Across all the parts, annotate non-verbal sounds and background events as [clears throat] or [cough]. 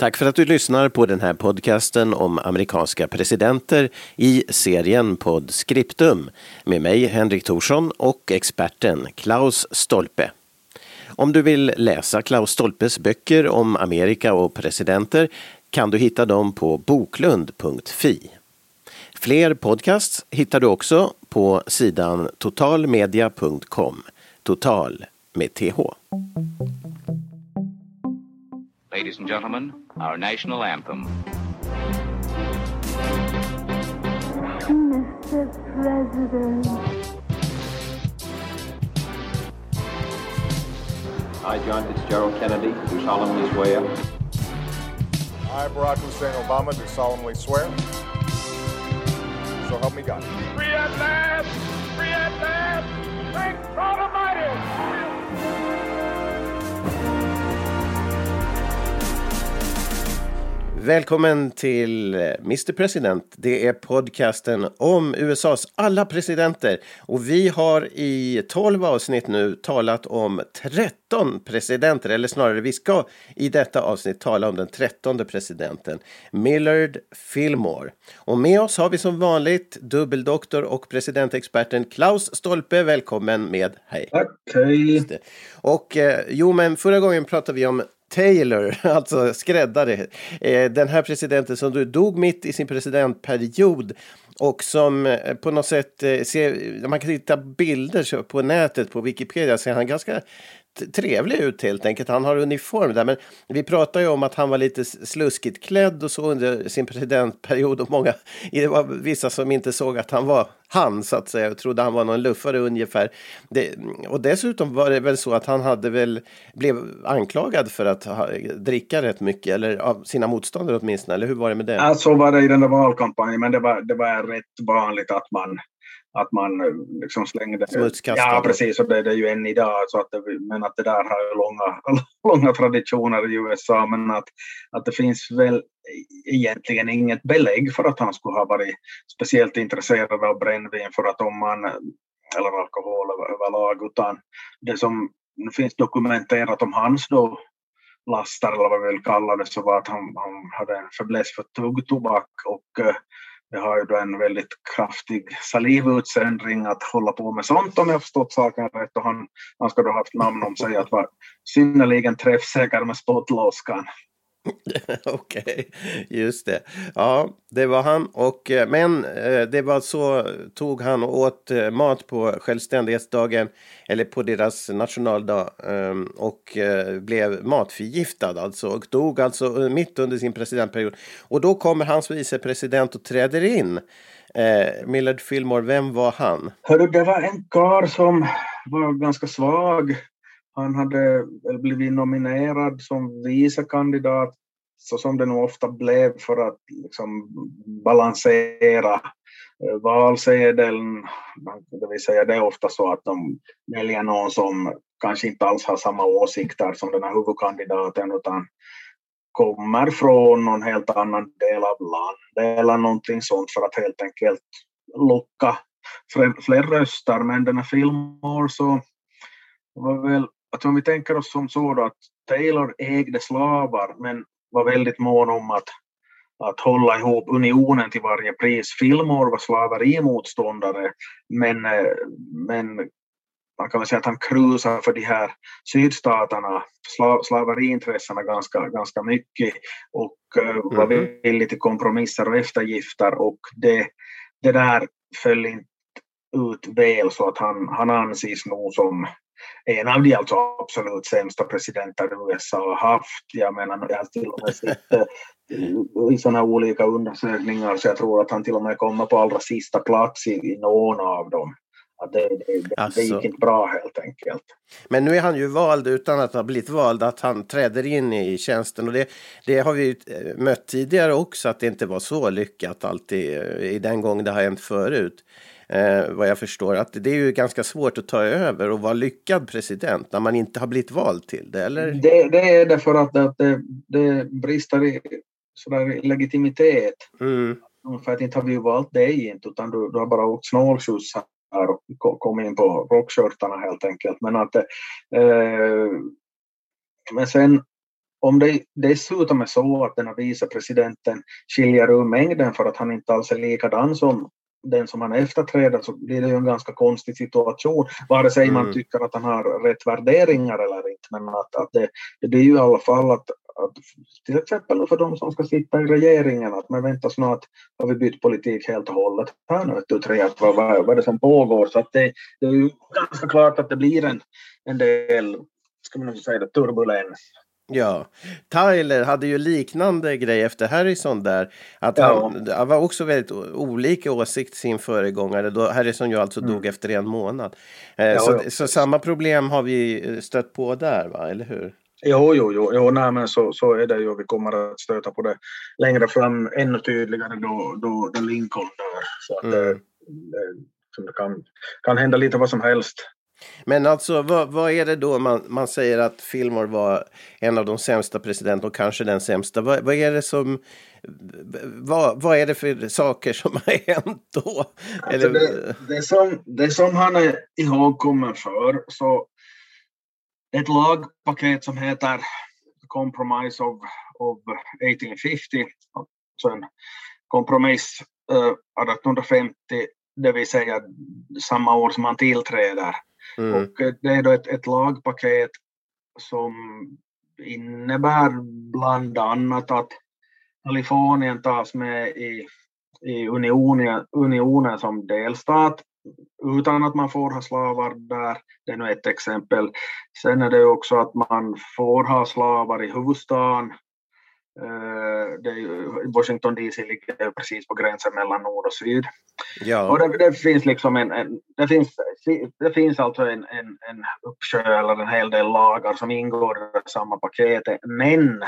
Tack för att du lyssnar på den här podcasten om amerikanska presidenter i serien Podscriptum med mig Henrik Thorsson och experten Klaus Stolpe. Om du vill läsa Klaus Stolpes böcker om Amerika och presidenter kan du hitta dem på boklund.fi. Fler podcasts hittar du också på sidan totalmedia.com. Total med TH. Ladies and gentlemen, our national anthem. Mr. President. I, John Fitzgerald Kennedy, do solemnly swear. I, Barack Hussein Obama, do solemnly swear. So help me God. Free at last! Free at last! Thank God Almighty! Välkommen till eh, Mr President. Det är podcasten om USAs alla presidenter. Och vi har i 12 avsnitt nu talat om 13 presidenter, eller snarare vi ska i detta avsnitt tala om den 13 presidenten, Millard Fillmore. Och med oss har vi som vanligt dubbeldoktor och presidentexperten Klaus Stolpe. Välkommen med. Hej! Tack, hej! Och eh, jo, men förra gången pratade vi om Taylor, [laughs] alltså skräddare. Eh, den här presidenten som dog mitt i sin presidentperiod och som eh, på något sätt eh, ser, man kan hitta bilder på nätet på Wikipedia ser han ganska trevlig ut helt enkelt. Han har uniform där. Men vi pratar ju om att han var lite sluskigt klädd och så under sin presidentperiod. Och många, [laughs] det var vissa som inte såg att han var han så att säga och trodde han var någon luffare ungefär. Det, och dessutom var det väl så att han hade väl blev anklagad för att ha, dricka rätt mycket eller av sina motståndare åtminstone. Eller hur var det med det? Ja, så var det i den där valkampanjen, men det var, det var rätt vanligt att man att man eh, liksom slängde... Smutskastade. Ja, precis. Och det är ju än idag. Så att det, men att det där har ju långa, [laughs] långa traditioner i USA. Men att, att det finns väl egentligen inget belägg för att han skulle ha varit speciellt intresserad av brännvin för att om man eller alkohol överlag utan det som finns dokumenterat om hans då lastar eller vad vi vill kalla det så var att han, han hade en fäbless för tuggtobak och jag har ju då en väldigt kraftig salivutsöndring att hålla på med sånt om jag förstått saken rätt. Och han, han ska då ha haft namn om sig att vara synnerligen träffsäker med spottlåskan. [laughs] Okej, okay, just det. Ja, det var han. Och, eh, men eh, det var så tog han och åt eh, mat på självständighetsdagen eller på deras nationaldag ehm, och blev matförgiftad alltså och dog alltså mitt under sin presidentperiod. Och då kommer hans vicepresident och träder in. Millard Fillmore, vem var han? Hörru, det var en karl som var ganska svag han hade blivit nominerad som vicekandidat så som det nog ofta blev för att liksom balansera eh, valsedeln. Det vill säga det är ofta så att de väljer någon som kanske inte alls har samma åsikter som den här huvudkandidaten utan kommer från någon helt annan del av landet eller någonting sånt för att helt enkelt locka fler röster. Men den här Fillmore så var väl att om vi tänker oss som så då att Taylor ägde slavar men var väldigt mån om att, att hålla ihop unionen till varje pris. Fillmore var slaverimotståndare men, eh, men man kan väl säga att han krusar för de här sydstaterna, slav, slaveriintressena ganska, ganska mycket och uh, var mm. villig till kompromisser och eftergifter och det, det där föll inte ut väl så att han, han anses nog som en av de alltså absolut sämsta presidenter USA har haft. Jag menar, jag har till och med sett eh, i sådana olika undersökningar så jag tror att han till och med kommer på allra sista plats i, i någon av dem. Att det, det, det, alltså. det gick inte bra helt enkelt. Men nu är han ju vald utan att ha blivit vald, att han träder in i tjänsten. Och det, det har vi eh, mött tidigare också, att det inte var så lyckat alltid eh, i den gång det har hänt förut eh, vad jag förstår. Att det är ju ganska svårt att ta över och vara lyckad president när man inte har blivit vald till det, eller? Det, det är det för att det, det brister i sådär legitimitet. Mm. För att inte har vi valt dig inte, utan du, du har bara åkt snålskjuts här och kommit in på rockskörtarna helt enkelt. Men att eh, men sen om det dessutom är så att den här vicepresidenten skiljer ur mängden för att han inte alls är likadan som den som han efterträder så blir det ju en ganska konstig situation. Vare sig man Mm. tycker att han har rätt värderingar eller inte. Men att, att det, det blir ju i alla fall att, att till exempel för de som ska sitta i regeringen att men vänta snart har vi bytt politik helt och hållet. Här nu tu, tre, att vad, vad, vad är det som pågår? Så att det, det är ju ganska klart att det blir en, en del, ska man säga det, turbulens. Ja, Tyler hade ju liknande grej efter Harrison där. Att Ja. han, han var också väldigt olika åsikt sin föregångare. Då Harrison ju alltså dog efter en månad. Eh, Mm. Ja, så, ja. så samma problem har vi eh, stött på där, va? eller hur? Jo, jo, jo, jo nej, men så, så är det ju. Vi kommer att stöta på det längre fram ännu tydligare då, då, då Lincoln dör. Så att det, Mm. det, som det kan, kan hända lite vad som helst. Men alltså, vad, vad är det då man, man säger att Fillmore var en av de sämsta presidenterna och kanske den sämsta? Vad, vad är det som... Vad, vad är det för saker som [laughs] har hänt då? Alltså det, det, som, det som han är ihågkommen för, så ett lagpaket som heter Compromise of, of 1850, alltså en kompromiss eh, 1850, det vill säga samma år som han tillträder. Mm. Och eh, det är då ett, ett lagpaket som innebär bland annat att Kalifornien tas med i, i unionen, unionen som delstat utan att man får ha slavar där. Det är nu ett exempel. Sen är det också att man får ha slavar i huvudstaden. Eh, Det är ju, Washington DC ligger precis på gränsen mellan nord och syd. Och Ja, det, det finns liksom en, en, det, finns, det finns alltså en, en, en uppsjö eller en hel del lagar som ingår i samma paketet. Men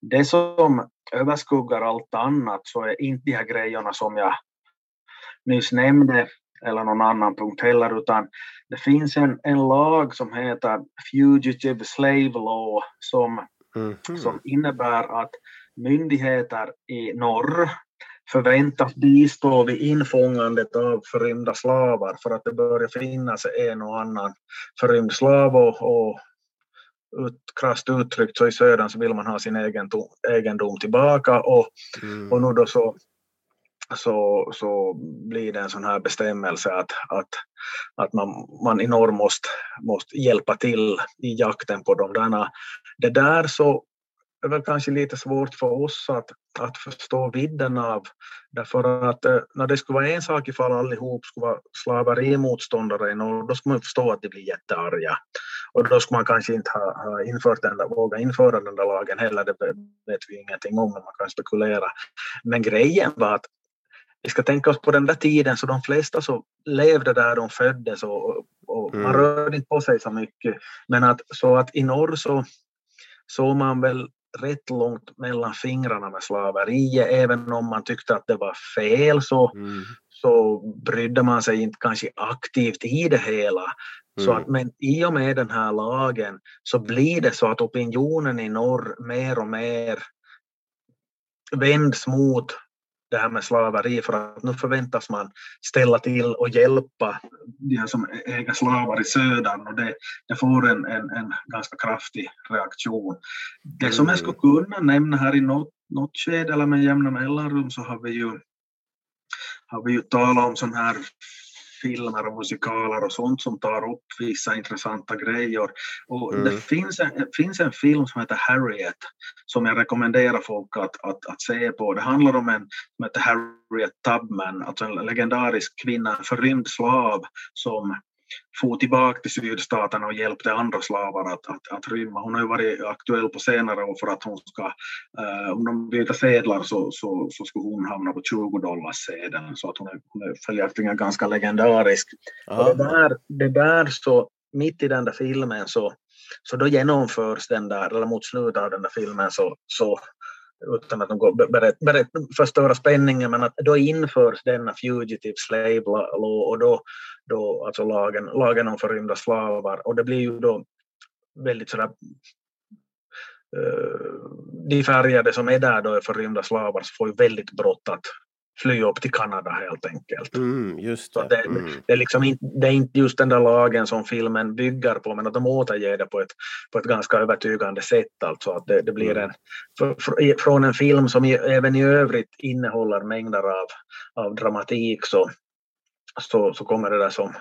det som överskuggar allt annat så är inte de här grejerna som jag nyss nämnde eller någon annan punkt heller utan det finns en, en lag som heter Fugitive Slave Law som mhm. som innebär att myndigheter i norr förväntas bistå vid infångandet av förrymda slavar för att det börjar finnas en och annan förrymd slav och, och ut, krasst uttryckt så i södern så vill man ha sin egendom, egendom tillbaka och, Mm. och nu då så, så, så blir det en sån här bestämmelse att, att, att man, man i norr måste, måste hjälpa till i jakten på de där. Det där så är väl kanske lite svårt för oss att, att förstå vidden av. Därför att eh, när det skulle vara en sak ifall allihop skulle vara slaverimotståndare i norr, då skulle man förstå att de blir jättearga. Och då skulle man kanske inte ha, ha infört den där, våga införa den där lagen heller, det vet vi ingenting om, men man kan spekulera. Men grejen var att vi ska tänka oss på den där tiden så de flesta så levde där de föddes och, och man Mm. rörde inte på sig så mycket. Men att, så att i norr så såg man väl rätt långt mellan fingrarna med slaveriet. Även om man tyckte att det var fel så, Mm. så brydde man sig inte kanske aktivt i det hela. Så Mm. att, men i och med den här lagen så blir det så att opinionen i norr mer och mer vänds mot det här med slaveri för att nu förväntas man ställa till och hjälpa de här som äger slavar i södern och det, det får en, en, en ganska kraftig reaktion. Det som jag Mm. skulle kunna nämna här i något, något skede eller med jämna mellanrum så har vi ju, har vi ju talat om sådana här filmer och musikaler och sånt som tar upp vissa intressanta grejer. Och Mm. Det finns en, finns en film som heter Harriet som jag rekommenderar folk att, att, att se på. Det handlar om en som heter Harriet Tubman, alltså en legendarisk kvinna, en förrymd slav som for tillbaka till sydstaterna och hjälpte andra slavar att, att, att rymma. Hon har ju varit aktuell på senare år för att hon ska, eh, om de byter sedlar så, så, så skulle hon hamna på 20 dollars sedeln så att hon är, hon är följaktligen ganska legendarisk. Och det, där, det där så, mitt i den där filmen så, så då genomförs den där, eller mot slutet av den där filmen så, så utan att de går, berätt, berätt, förstöra spänningen, men att då införs denna fugitive slave law och då, då alltså lagen, lagen om förrymda slavar. Och det blir ju då väldigt sådär eh, de färgade som är där då är förrymda slavar så får ju väldigt brått att fly upp till Kanada helt enkelt. Mm, just Så det. det, Mm. det, är liksom inte, det är inte just den där lagen som filmen bygger på, men att de återger det på ett, på ett ganska övertygande sätt. Alltså att det, det blir Mm. en, för, från en film som även i övrigt innehåller mängder av, av dramatik så, så, så kommer det där som,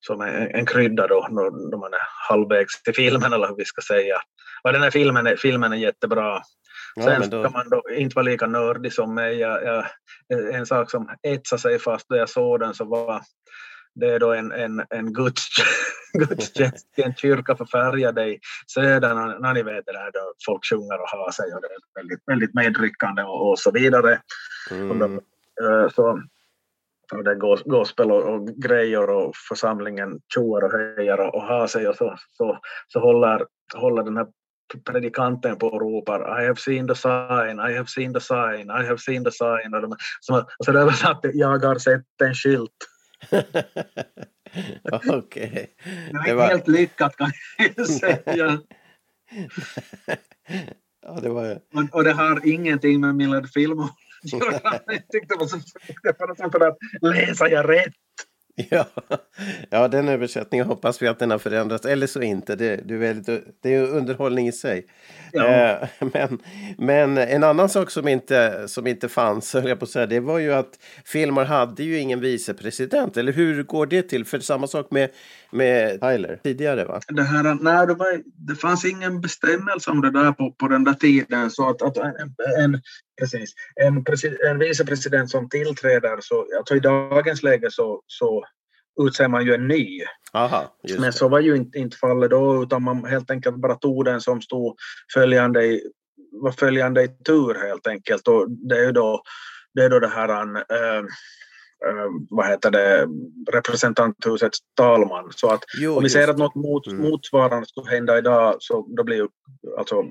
som en, en krydda då, när, man är halvvägs till filmen eller hur vi ska säga. Och den här filmen filmen är jättebra. Ja, Sen då- ska man då inte vara lika nördig som mig. Jag, jag, en sak som etsade sig fast då jag såg den så var det är då en, en, en guds, [laughs] gudstjänst i en kyrka för färgade i södern. När- ni vet det där då folk sjunger och har sig och det är väldigt, väldigt medryckande och, och så vidare. Och de, Mm. eh, så, och det är gos- gospel och, och grejer och församlingen tjoar och höjer och, och har sig och så, så, så håller, håller den här predikanten på och ropar I have seen the sign, I have seen the sign, I have seen the sign. Och, de, så, så det översatt till, jag har sett en skylt. [laughs] Okej. Det var inte var- helt lyckat kan jag [laughs] säga. [laughs] Ja, det var... Och, och det har ingenting med Millard göra. Jag tyckte det var så för att läsa jag rätt. [laughs] Ja. ja, den översättningen hoppas vi att den har förändrats. Eller så inte. Det, det, är, väldigt, det är underhållning i sig. Ja. Eh, men, men en annan sak som inte, som inte fanns, höll jag på att säga, det var ju att filmer hade ju ingen vicepresident. Eller hur går det till? För samma sak med, med Tyler tidigare, va? det, här, nej, det, var, det fanns ingen bestämmelse om det där på, på den där tiden. Så att, att en, en, precis, en, en vicepresident som tillträder, så, alltså i dagens läge så, så utser man ju en ny. Aha, just Men det. så var ju inte, inte fallet då, utan man helt enkelt bara tog den som stod följande i, var följande i tur helt enkelt. Och det är ju då det, är då det här äh, vad heter det, representanthusets talman. Så att Jo, om vi säger att något mot, Mm. motsvarande skulle hända idag så då blir ju alltså,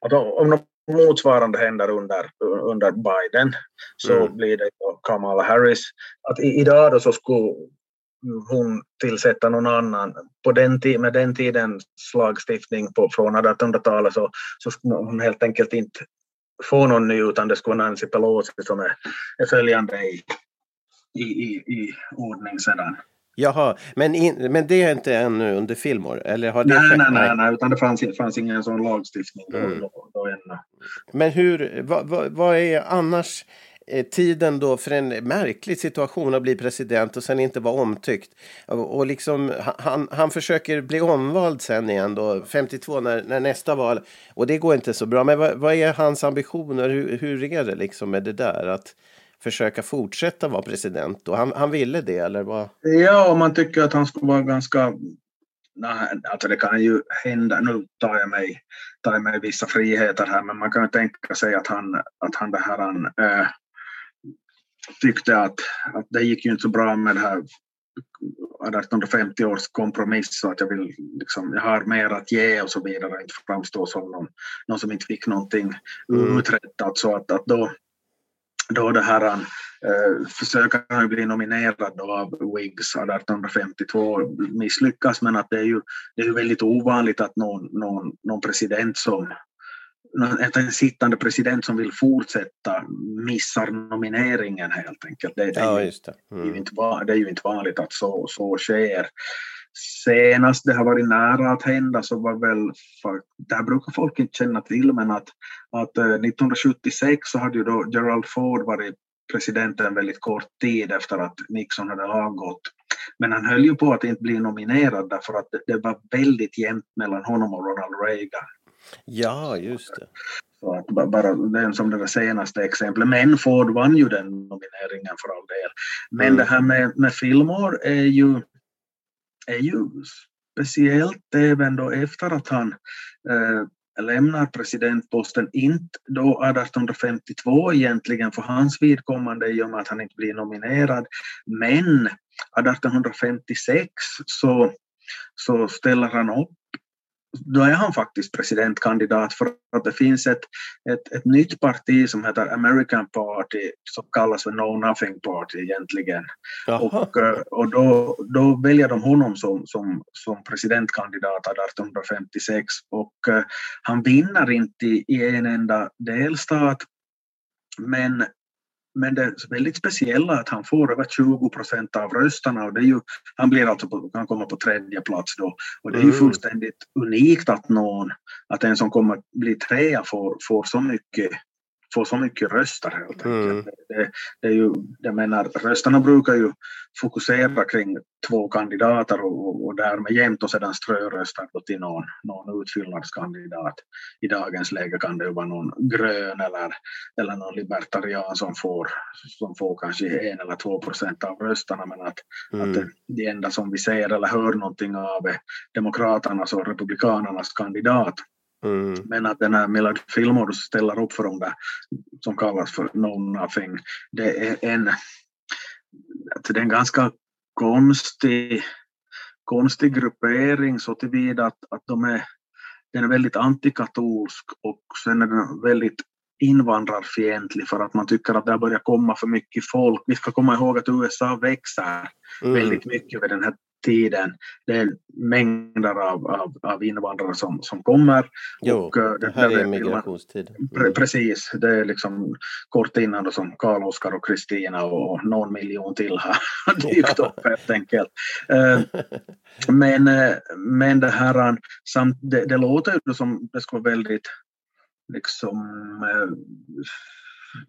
alltså om något motsvarande händer under, under Biden så Mm. blir det Kamala Harris. Att i, idag då så skulle hon tillsätta någon annan. På den med den tidens lagstiftning på, från 1800-talet så, så skulle hon helt enkelt inte få någon ny utan det skulle vara Nancy Pelosi som är, är följande i, i, i, i ordning sedan. Jaha, men, in, men det är inte ännu under filmår? Eller har det Nej, skett? nej, nej, nej, utan det fanns, fanns ingen sån lagstiftning då, Mm. då, då ännu. Men hur, vad, vad, vad är annars eh, tiden då för en märklig situation att bli president och sen inte vara omtyckt? Och liksom, han, han försöker bli omvald sen igen då, 52 när, när nästa val, och det går inte så bra. Men vad, vad är hans ambitioner? Hur, hur är det liksom med det där? Att försöka fortsätta vara president? Och han, han ville det, eller vad? Ja, om man tycker att han skulle vara ganska... Nej, alltså det kan ju hända. Nu tar jag mig, tar jag mig vissa friheter här, men man kan ju tänka sig att han, att han, det här, han äh, tyckte att, att det gick ju inte så bra med det här 1850 års kompromiss så att jag vill liksom, jag har mer att ge och så vidare, inte framstå som någon, någon som inte fick någonting Mm. uträttat så att, att då då det här eh, försöker han ju bli nominerad då av Whigs 1852 misslyckas men att det är ju, det är ju väldigt ovanligt att någon, någon, någon president som att en sittande president som vill fortsätta missar nomineringen helt enkelt. Det, det, är, Ja, ju, just det. det, är Mm. ju inte, va- det är ju inte vanligt att så, så sker. Senast det har varit nära att hända så var väl, för, det här brukar folk inte känna till, men att, att eh, 1976 så hade ju då Gerald Ford varit president en väldigt kort tid efter att Nixon hade avgått. Men han höll ju på att inte bli nominerad därför att det, det var väldigt jämnt mellan honom och Ronald Reagan. Ja, just det. Så att ba- bara den som det senaste exemplet. Men Ford vann ju den nomineringen för all del. Men Mm. det här med, med filmår är ju, är ju speciellt även då efter att han eh, lämnar presidentposten, inte då 1852 egentligen för hans vidkommande i och med att han inte blir nominerad, men 1856 så, så ställer han upp då är han faktiskt presidentkandidat för att det finns ett, ett, ett nytt parti som heter American Party som kallas för No Nothing Party egentligen. Jaha. Och, eh, och då, då väljer de honom som, som, som presidentkandidat 1856 och eh, han vinner inte i en enda delstat men men det är väldigt speciella att han får över 20 procent av rösterna och det är ju, han blir alltså på, kan komma på tredje plats då. Och det är ju Mm. fullständigt unikt att någon, att en som kommer bli trea får, får så mycket får så mycket röster helt enkelt. Mm. Det, det är ju, jag menar, rösterna brukar ju fokusera kring två kandidater och, och, därmed jämt och sedan ströröstar till någon, någon utfyllnadskandidat. I dagens läge kan det ju vara någon grön eller, eller någon libertarian som får, som får kanske en eller två procent av rösterna men att, Mm. att det, det enda som vi ser eller hör någonting av är demokraternas och republikanernas kandidat. Mm. Men att den här Millard Fillmore ställer upp för de där som kallas för No Nothing, det är en, det är en ganska konstig, konstig gruppering så tillvida att, att de är, den är väldigt antikatolsk och sen är den väldigt invandrarfientlig för att man tycker att det börjar komma för mycket folk. Vi ska komma ihåg att USA växer Mm. väldigt mycket vid den här tiden. Det är mängder av, av, av invandrare som, som kommer. Jo, och, eh, det här där är migrationstid. Mm. Precis, det är liksom kort innan då som Karl-Oskar och Kristina och någon miljon till har [laughs] dykt upp helt enkelt. Eh, Men, eh, men det här, samt, det, det låter ju som det skulle vara väldigt liksom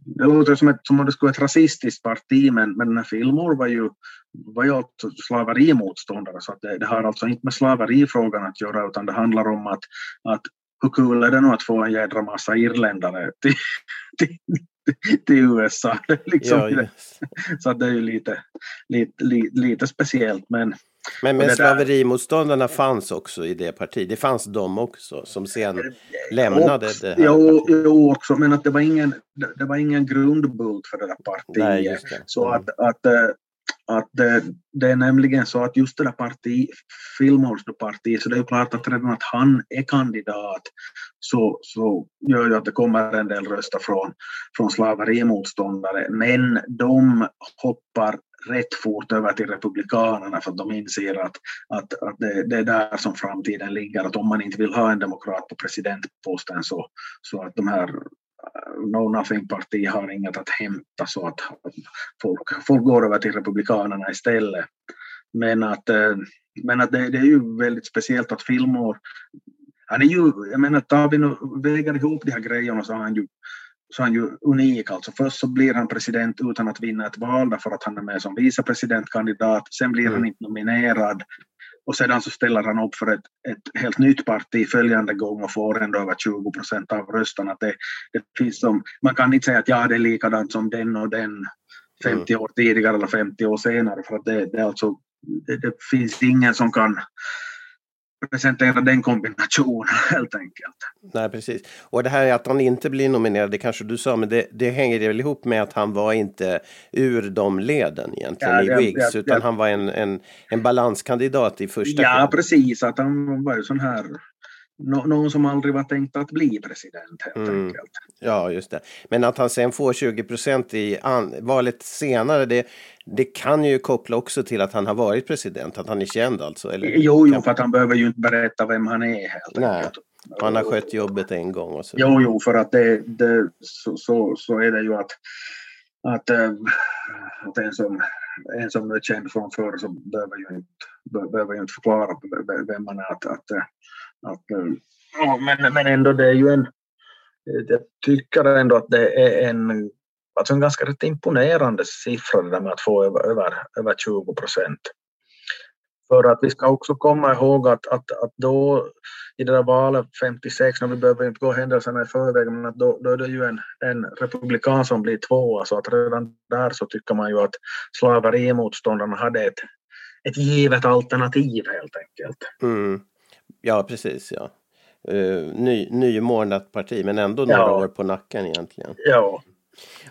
det låter som, ett, som om det skulle vara ett rasistiskt parti men, men Fillmore var ju, var ju alltså slaverimotståndare så att det, det har alltså inte med slaverifrågan att göra utan det handlar om att, att hur kul är det nu att få en jädra massa irländare till, till, till USA? Liksom, Ja, just. Så att det är ju lite, lite, lite, lite speciellt men Men, Och men slaverimotståndarna fanns också i det partiet. Det fanns de också som sen lämnade också, det här jo, partiet. jo, också, men att det var ingen, det, det var ingen grundbult för det där partiet. Nej, det. Så Mm. att, att, eh, att det, det är nämligen så att just det där parti, Fillmores parti, så det är ju klart att redan att han är kandidat så, så gör ju att det kommer en del röster från, från slaverimotståndare. Men de hoppar rätt fort över till Republikanerna för att de inser att, att, att det, det är där som framtiden ligger. Att om man inte vill ha en demokrat på presidentposten så, så att de här uh, No Nothing-parti har inget att hämta så att folk, folk går över till Republikanerna istället. Men att, eh, men att det, det är ju väldigt speciellt att Fillmore, han är ju, jag menar tar vi nu, väger ihop de här grejerna så har han ju så är han ju unik. Alltså först så blir han president utan att vinna ett val därför att han är med som vicepresidentkandidat. Sen blir han Mm. inte nominerad och sedan så ställer han upp för ett, ett helt nytt parti följande gång och får ändå över 20 procent av rösterna. Det, det finns som, man kan inte säga att ja, det är likadant som den och den 50 år tidigare eller 50 år senare för att det, det, alltså, det, det finns ingen som kan presentera den kombinationen [laughs] helt enkelt. Nej, precis. Och det här att han inte blir nominerad, det kanske du sa, men det, det hänger väl ihop med att han var inte ur de leden egentligen Ja, i det- Whigs, det- utan han var en, en, en balanskandidat i första Ja, kön. precis. Att han var ju sån här, nå- någon som aldrig var tänkt att bli president helt Mm. enkelt. Ja, just det. Men att han sen får 20 procent i valet senare, det, det kan ju koppla också till att han har varit president, att han är känd alltså. Eller, Jo, jo, för att han behöver ju inte berätta vem han är helt Nej, enkelt. Han har skött jobbet en gång och så. Jo, jo, för att det, det så, så, så är det ju att, att, eh, att en, som, en som är känd från förr så behöver ju inte, be- behöver ju inte förklara vem man är. Att, att, eh, att, eh, ja, men, men ändå det är ju en, eh, jag tycker ändå att det är en, alltså en ganska rätt imponerande siffra det där med att få över, över, över 20 procent. För att vi ska också komma ihåg att, att, att då i det där valet 56, när vi behöver inte gå händelserna i förväg, men att då, då är det ju en, en republikan som blir tvåa, så att redan där så tycker man ju att slaverimotståndarna hade ett, ett givet alternativ helt enkelt. Mm. Ja, precis. Ja. Uh, ny, nymornat parti, men ändå några Ja. år på nacken egentligen. Ja,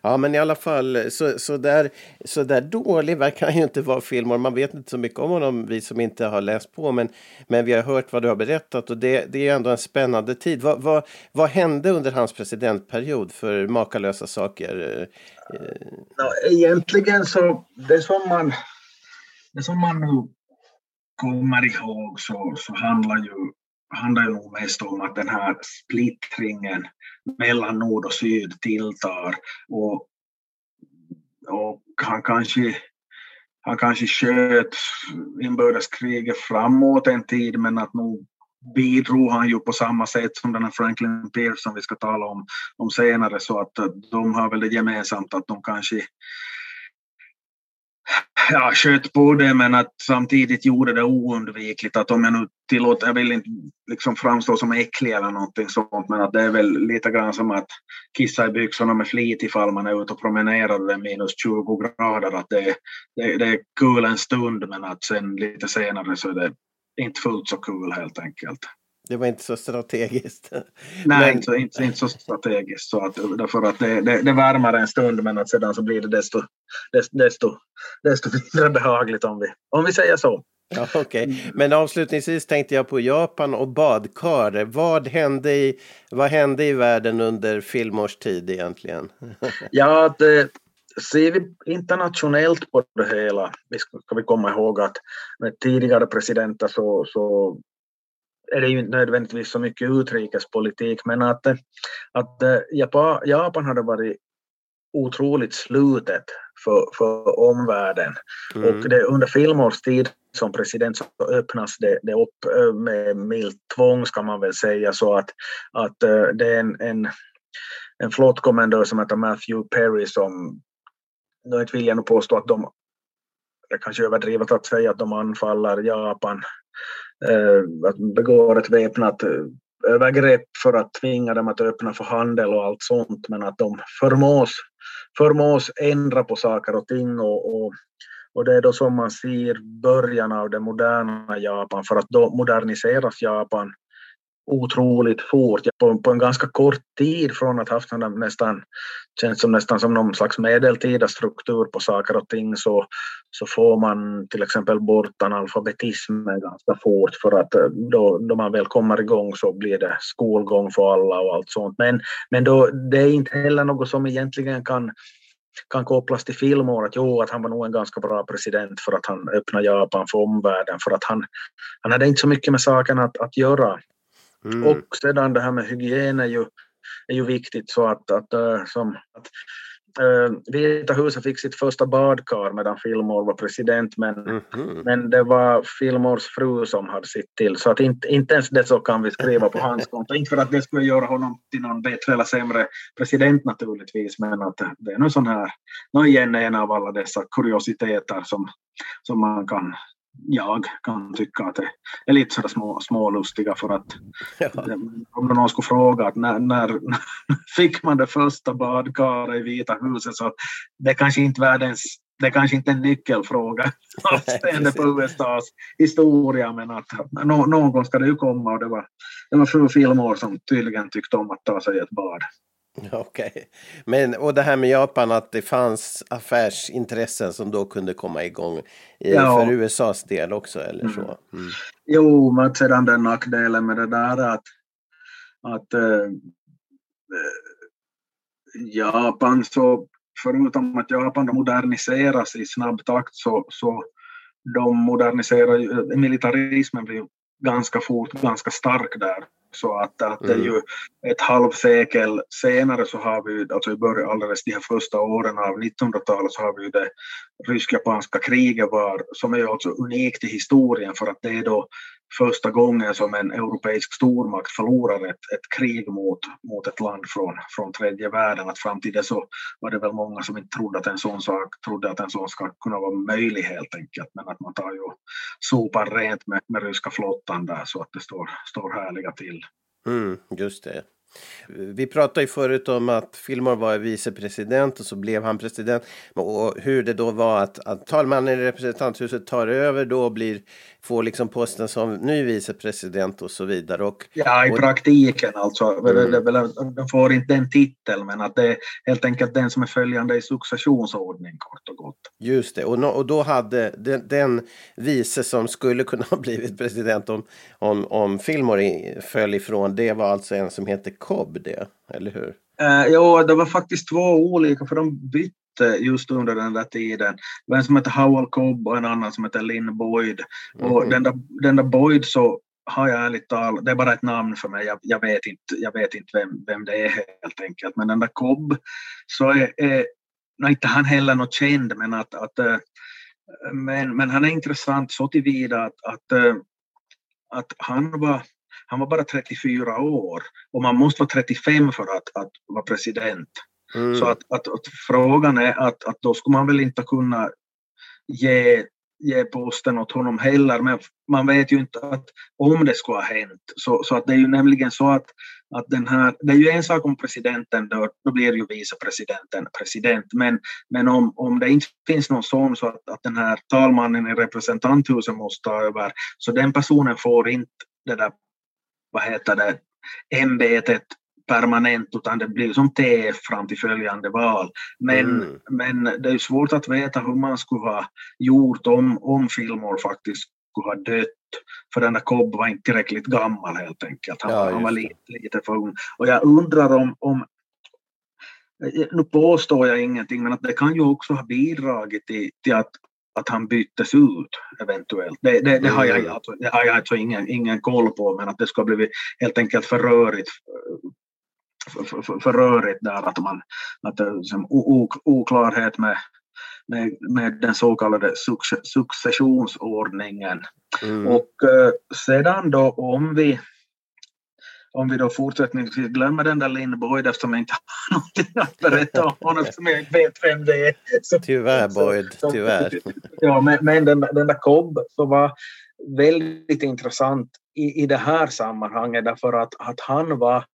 Ja, men i alla fall, så, så, där, så där dålig verkar han ju inte vara Fillmore. Man vet inte så mycket om honom, vi som inte har läst på, men, men vi har hört vad du har berättat och det, det är ändå en spännande tid. Vad, vad, vad hände under hans presidentperiod för makalösa saker? no, egentligen så det som man, det som man nu kommer ihåg så, så handlar ju handlar ju nog mest om att den här splittringen mellan nord och syd tilltar och och han kanske han kanske sköt inbördeskriget framåt en tid men att nog bidrog han ju på samma sätt som den här Franklin Pierce som vi ska tala om, om senare så att de har väl det gemensamt att de kanske ja, sköt på det men att samtidigt gjorde det oundvikligt att om jag nu tillåter, jag vill inte liksom framstå som äcklig eller någonting sånt men att det är väl lite grann som att kissa i byxorna med flit ifall man är ute och promenerar och det är minus 20 grader att det, det, det är kul en stund men att sen lite senare så är det inte fullt så kul helt enkelt. Det var inte så strategiskt. Nej, men... inte, inte, inte så strategiskt. Så att, därför att det, det, det värmer en stund men att sedan så blir det desto, desto, desto mindre behagligt om vi, om vi säger så. Ja, okay. Men avslutningsvis tänkte jag på Japan och badkar. Vad hände i, vad hände i världen under filmårs tid egentligen? [laughs] ja, det, ser vi internationellt på det hela, vi ska, ska vi komma ihåg att med tidigare presidenter så, så är det ju inte nödvändigtvis så mycket utrikespolitik, men att, att eh, Japan, Japan hade varit otroligt slutet för, för omvärlden. Mm. Och det, under filmårs tid som president så öppnas det, det upp eh, med milt tvång ska man väl säga så att, att eh, det är en, en, en flottkommendör som heter Matthew Perry som, nu vill jag nog påstå att de, det kanske är överdrivet att säga att de anfaller Japan Eh, att begår ett väpnat eh, övergrepp för att tvinga dem att öppna för handel och allt sånt, men att de förmås, förmås ändra på saker och ting och, och, och det är då som man ser början av det moderna Japan, för att då moderniseras Japan otroligt fort. På, på en ganska kort tid från att haft en nästan, känns som nästan som någon slags medeltida struktur på saker och ting så, så får man till exempel bort analfabetismen ganska fort för att eh, då, då man väl kommer igång så blir det skolgång för alla och allt sånt. Men, men då, det är inte heller något som egentligen kan kan kopplas till filmår att jo, att han var nog en ganska bra president för att han öppnade Japan för omvärlden för att han, han hade inte så mycket med saken att, att göra. Mm. Och sedan det här med hygien är ju, är ju viktigt så att, att, äh, som, att äh, Vita huset fick sitt första badkar medan Fillmore var president men, mm -hmm. men det var Fillmores fru som hade sitt till så att inte, inte ens det så kan vi skriva på hans konto. Inte för att det skulle göra honom till någon bättre eller sämre president naturligtvis men att det är nog sån här, nog igen en av alla dessa kuriositeter som, som man kan jag kan tycka att det är lite sådär små, smålustiga för att [laughs] ja. om någon skulle fråga att när, när [laughs] fick man det första badkaret i Vita huset så det är kanske inte världens [laughs] det är kanske inte en nyckelfråga avseende på USAs historia men att någon gång ska det ju komma och det var, det var fru Fillmore som tydligen tyckte om att ta sig ett bad. [laughs] Okej. Okay. Men och det här med Japan att det fanns affärsintressen som då kunde komma igång i, ja. för USAs del också eller mm. så? Mm. Jo, men sedan den nackdelen med det där att, att äh, Japan så förutom att Japan moderniseras i snabb takt så, så de moderniserar militarismen blir ganska fort ganska stark där så att, att mm. det är ju ett halvsekel senare så har vi, alltså i början, alldeles de här första åren av 1900-talet så har vi ju det rysk-japanska kriget var, som är ju alltså unikt i historien för att det är då första gången som en europeisk stormakt förlorar ett, ett krig mot, mot ett land från, från tredje världen. Att fram till det så var det väl många som inte trodde att en sån sak trodde att en sån ska kunna vara möjlig helt enkelt. Men att man tar ju sopar rent med, med ryska flottan där så att det står, står härliga till. Mm, just det. Vi pratade ju förut om att Fillmore var vicepresident och så blev han president. Och hur det då var att, att talmannen i representanthuset tar över då och blir, får liksom posten som ny vicepresident och så vidare. Och, ja, i och, praktiken alltså. Mm. De får inte den titeln men att det är helt enkelt den som är följande i successionsordning kort och gott. Just det, och, och då hade den, den vice som skulle kunna [laughs] ha blivit president om, om, om Fillmore föll ifrån, det var alltså en som heter Cobb det, eller hur? Uh, ja, det var faktiskt två olika för de bytte just under den där tiden. En som hette Howell Cobb och en annan som hette Lynn Boyd. Mm. Och den där, den där Boyd så har jag ärligt talat, det är bara ett namn för mig, jag, jag vet inte, jag vet inte vem, vem det är helt enkelt. Men den där Cobb så är, är no, inte han heller något känd, men att, att eh, men, men han är intressant så tillvida att, att, eh, att han, var, han var bara 34 år och man måste vara 35 för att, att vara president. Mm. Så att, att, att, frågan är att, att då skulle man väl inte kunna ge ge posten åt honom heller, men man vet ju inte att om det skulle ha hänt. Så, så att det är ju nämligen så att, att den här, det är ju en sak om presidenten dör, då blir ju vicepresidenten president, men, men om, om det inte finns någon sån så att, att den här talmannen i representanthuset måste ta över, så den personen får inte det där, vad heter det, ämbetet permanent utan det blir som TF fram till följande val. Men, Mm. men det är svårt att veta hur man skulle ha gjort om, om Fillmore faktiskt skulle ha dött. För den där Cobb var inte tillräckligt gammal helt enkelt. Han, Ja, han var lite, lite för ung. Och jag undrar om, om nu påstår jag ingenting, men att det kan ju också ha bidragit till, till att, att han byttes ut eventuellt. Det, det, det, har, jag, Mm. alltså, det har jag alltså ingen, ingen koll på, men att det ska blivit helt enkelt för rörigt för, för, för, för rörigt där att man att det är liksom o- oklarhet med, med, med den så kallade succe- successionsordningen. Mm. Och eh, sedan då om vi om vi då fortsättningsvis glömmer den där Linn Boyd eftersom jag inte har [laughs] någonting att berätta om honom eftersom jag inte vet vem det är. Så, Tyvärr Boyd, så- tyvärr. Ja, men, men den, den där Cobb så var väldigt intressant i, i det här sammanhanget därför att, att han var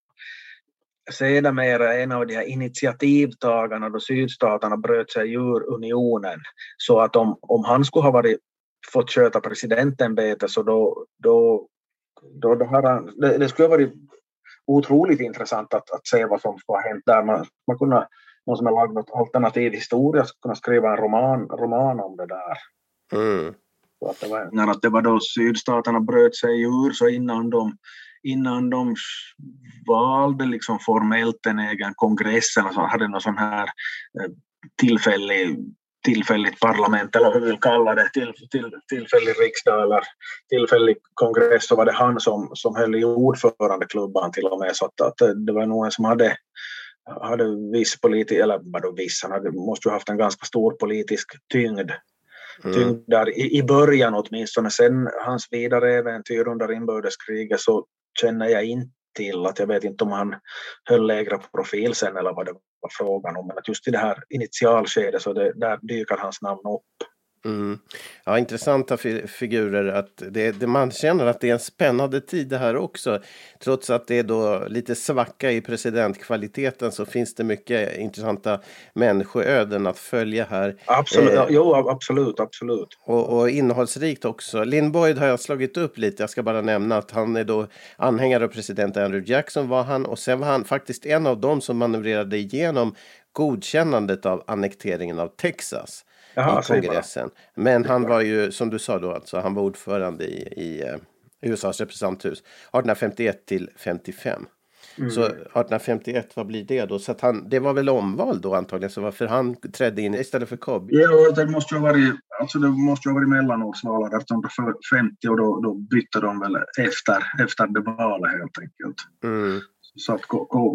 sedermera en av de här initiativtagarna då sydstaterna bröt sig ur unionen. Så att om, om han skulle ha varit, fått sköta presidentämbetet så då, då, då det, här, det, det skulle ha varit otroligt intressant att, att se vad som skulle ha hänt där. Man, man kunde, någon som har lagt något alternativ historia skulle kunna skriva en roman, roman om det där. Mm. Så att det, var, när att det var då sydstaterna bröt sig ur så innan de, innan de valde liksom formellt en egen kongress eller så hade någon sån här eh, tillfällig tillfälligt parlament eller hur vi vill kalla det, till, till, tillfällig riksdag eller tillfällig kongress så var det han som, som höll i ordförandeklubban till och med så att, att det var någon som hade hade viss politisk, eller vadå viss, han hade, måste ju haft en ganska stor politisk tyngd Mm. tyngd där i, i början åtminstone. Sen hans vidare äventyr under inbördeskriget så känner jag inte till att jag vet inte om han höll lägre profil sen eller vad det var frågan om. Men att just i det här initialskedet så det, där dyker hans namn upp. Mm. Ja, intressanta fi figurer. Att det, det, man känner att det är en spännande tid det här också. Trots att det är då lite svacka i presidentkvaliteten så finns det mycket intressanta människoöden att följa här. Absolut, Eh, jo, absolut, absolut. Och, och innehållsrikt också. Lynn Boyd har jag slagit upp lite. Jag ska bara nämna att han är då anhängare av president Andrew Jackson var han. Och sen var han faktiskt en av dem som manövrerade igenom godkännandet av annekteringen av Texas Jaha, i kongressen. Men han var ju, som du sa då, alltså, han var ordförande i, i eh, USAs representanthus 1851 till 55. Mm. Så 1851, vad blir det då? Så att han, det var väl omval då antagligen, så varför han trädde in istället för Cobb? Ja, det måste ju ha varit, alltså det måste ju ha varit mellanårsval 1850 och då, då bytte de väl efter, efter det valet helt enkelt. Mm. Så att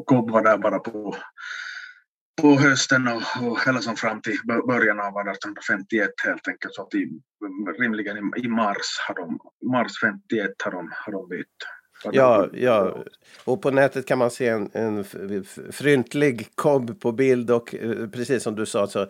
Cobb var där bara på, på hösten och, och hela som fram till bö- början av 1851 helt enkelt. Så att i, rimligen i, i mars, har de, mars 51 har de, har de bytt. Ja, ja, och på nätet kan man se en, en fryntlig Cobb på bild och eh, precis som du sa så,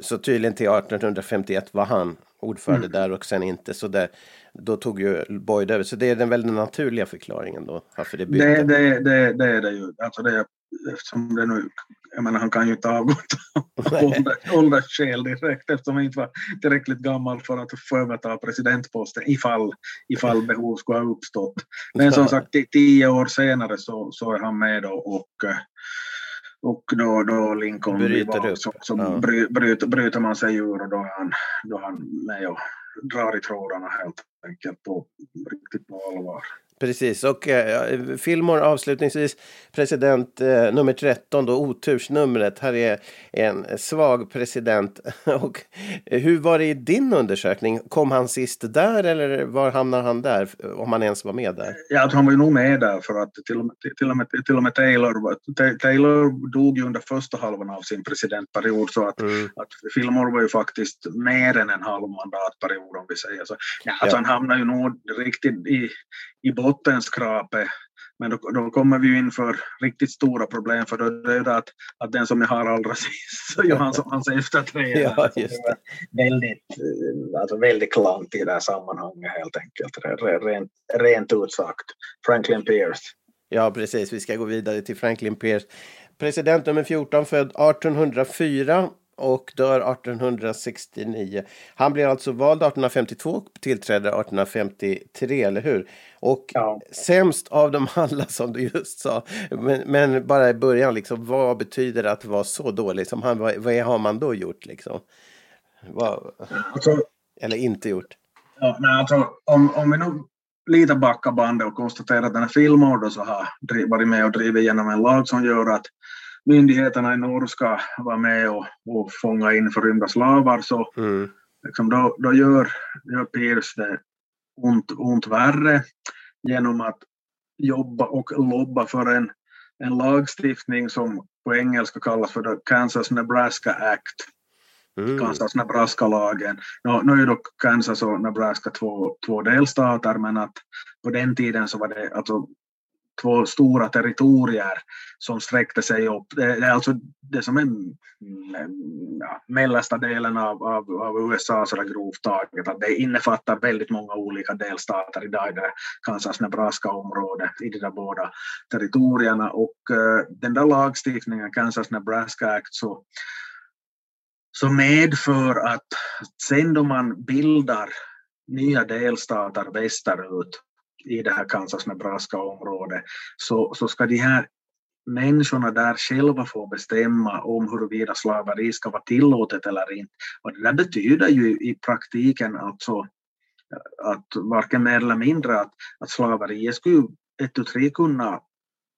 så tydligen till 1851 var han ordförande där och sen inte. Så det, då tog ju Boyd över. Så det är den väldigt naturliga förklaringen då varför det bytte. Det, det, det, det är det ju. Alltså det, eftersom det nu, jag menar han kan ju inte avgå av ålder- åldersskäl direkt eftersom han inte var tillräckligt gammal för att få överta presidentposten ifall, ifall behov skulle ha uppstått. Men som sagt, ti- tio år senare så, så är han med då och och då, då Lincoln Bryter upp. så, så Ja. bry, bryter, bryter man sig ur och då är han, då är han med och drar i trådarna helt enkelt på, riktigt på allvar. Precis, och eh, Fillmore avslutningsvis president eh, nummer 13 då otursnumret. Här är en svag president. [laughs] och eh, hur var det i din undersökning? Kom han sist där eller var hamnar han där? Om han ens var med där? Ja, han var ju nog med där för att till och med, till och med, till och med Taylor, Taylor dog ju under första halvan av sin presidentperiod så att, mm. att Fillmore var ju faktiskt mer än en halv mandatperiod om vi säger så. Ja, alltså ja. han hamnar ju nog riktigt i, i bottenskrapet men då, då, kommer vi ju in för riktigt stora problem för då är det att, att den som är här allra sist så gör han som hans efterträdare. [laughs] Ja, just det. Väldigt, alltså väldigt klant i det här sammanhanget helt enkelt. Rent, rent ut sagt. Franklin Pierce. Ja, precis. Vi ska gå vidare till Franklin Pierce. President nummer 14, född 1804 och dör 1869. Han blir alltså vald 1852 och tillträder 1853, eller hur? Och ja. sämst av dem alla som du just sa. Men, men, bara i början, liksom, vad betyder det att vara så dålig som han? Vad, vad har man då gjort liksom? Vad, alltså, eller inte gjort? Ja, nej, alltså, om, om vi nu lite backar bandet och konstaterar att den här Fillmore så har varit med och drivit igenom en lag som gör att myndigheterna i norr ska vara med och, och fånga in förrymda slavar så mm. liksom då, då gör, gör Pierce det ont, ont värre genom att jobba och lobba för en, en lagstiftning som på engelska kallas för Kansas-Nebraska Act. Mm. Kansas-Nebraska-lagen. Nu, nu är dock Kansas och Nebraska två, två delstater men att på den tiden så var det alltså två stora territorier som sträckte sig upp. Det är alltså det som är ja, mellersta delen av, av, av USA så grovt taget. Att det innefattar väldigt många olika delstater idag i det Kansas-Nebraska-området i de där båda territorierna och uh, den där lagstiftningen, Kansas-Nebraska Act, så, så medför att sen då man bildar nya delstater västerut i det här Kansas-Nebraska-området så, så ska de här människorna där själva få bestämma om huruvida slaveri ska vara tillåtet eller inte. Och det där betyder ju i praktiken alltså att varken mer eller mindre att, att slaveriet skulle ett och tre kunna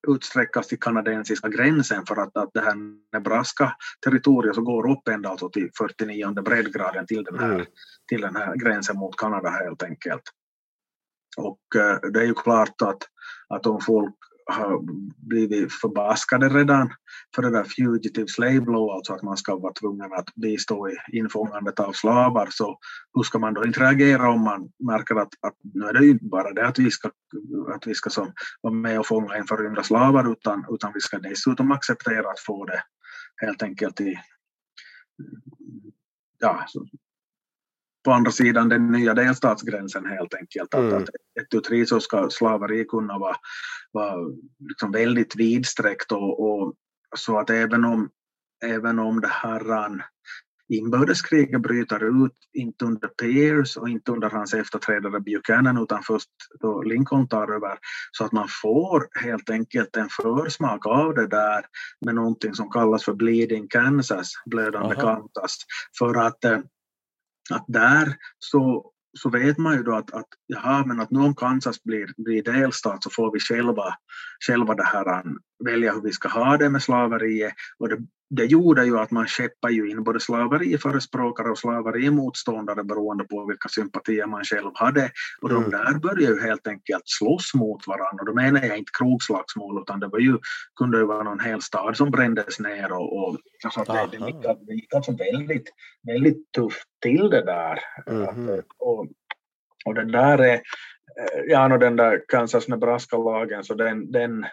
utsträckas till kanadensiska gränsen för att, att det här Nebraska-territoriet så går upp ända alltså till 49 breddgraden till den, här, mm. till den här gränsen mot Kanada helt enkelt. Och eh, det är ju klart att, att om folk har blivit förbaskade redan för det där fugitive slave law, alltså att man ska vara tvungen att bistå i infångandet av slavar, så hur ska man då interagera om man märker att, att nu är det ju inte bara det att vi ska, att vi ska som, vara med och fånga in förrymda slavar, utan, utan vi ska dessutom acceptera att få det helt enkelt i ja, på andra sidan den nya delstatsgränsen helt enkelt. Mm. Att, att ett utri så ska slaveri kunna vara, vara liksom väldigt vidsträckt och, och, så att även om, även om det här inbördeskriget bryter ut, inte under Pierce och inte under hans efterträdare Buchanan utan först då Lincoln tar över, så att man får helt enkelt en försmak av det där med någonting som kallas för Bleeding Kansas, blödande Kansas. För att eh, att där så, så vet man ju då att, att, jaha, men att nu om Kansas blir, blir delstat så får vi själva, själva det här, välja hur vi ska ha det med slaveriet. Och det, det gjorde ju att man skeppar ju in både slaveriförespråkare och slaverimotståndare beroende på vilka sympatier man själv hade. Och de mm. där började ju helt enkelt slåss mot varandra. Och då menar jag inte krogslagsmål utan det var ju, kunde ju vara någon hel stad som brändes ner. Och, och alltså det, det, gick, det gick alltså väldigt, väldigt tufft till det där. Mm. Och, och det där är, ja, och den där Kansas-Nebraska-lagen, så den, den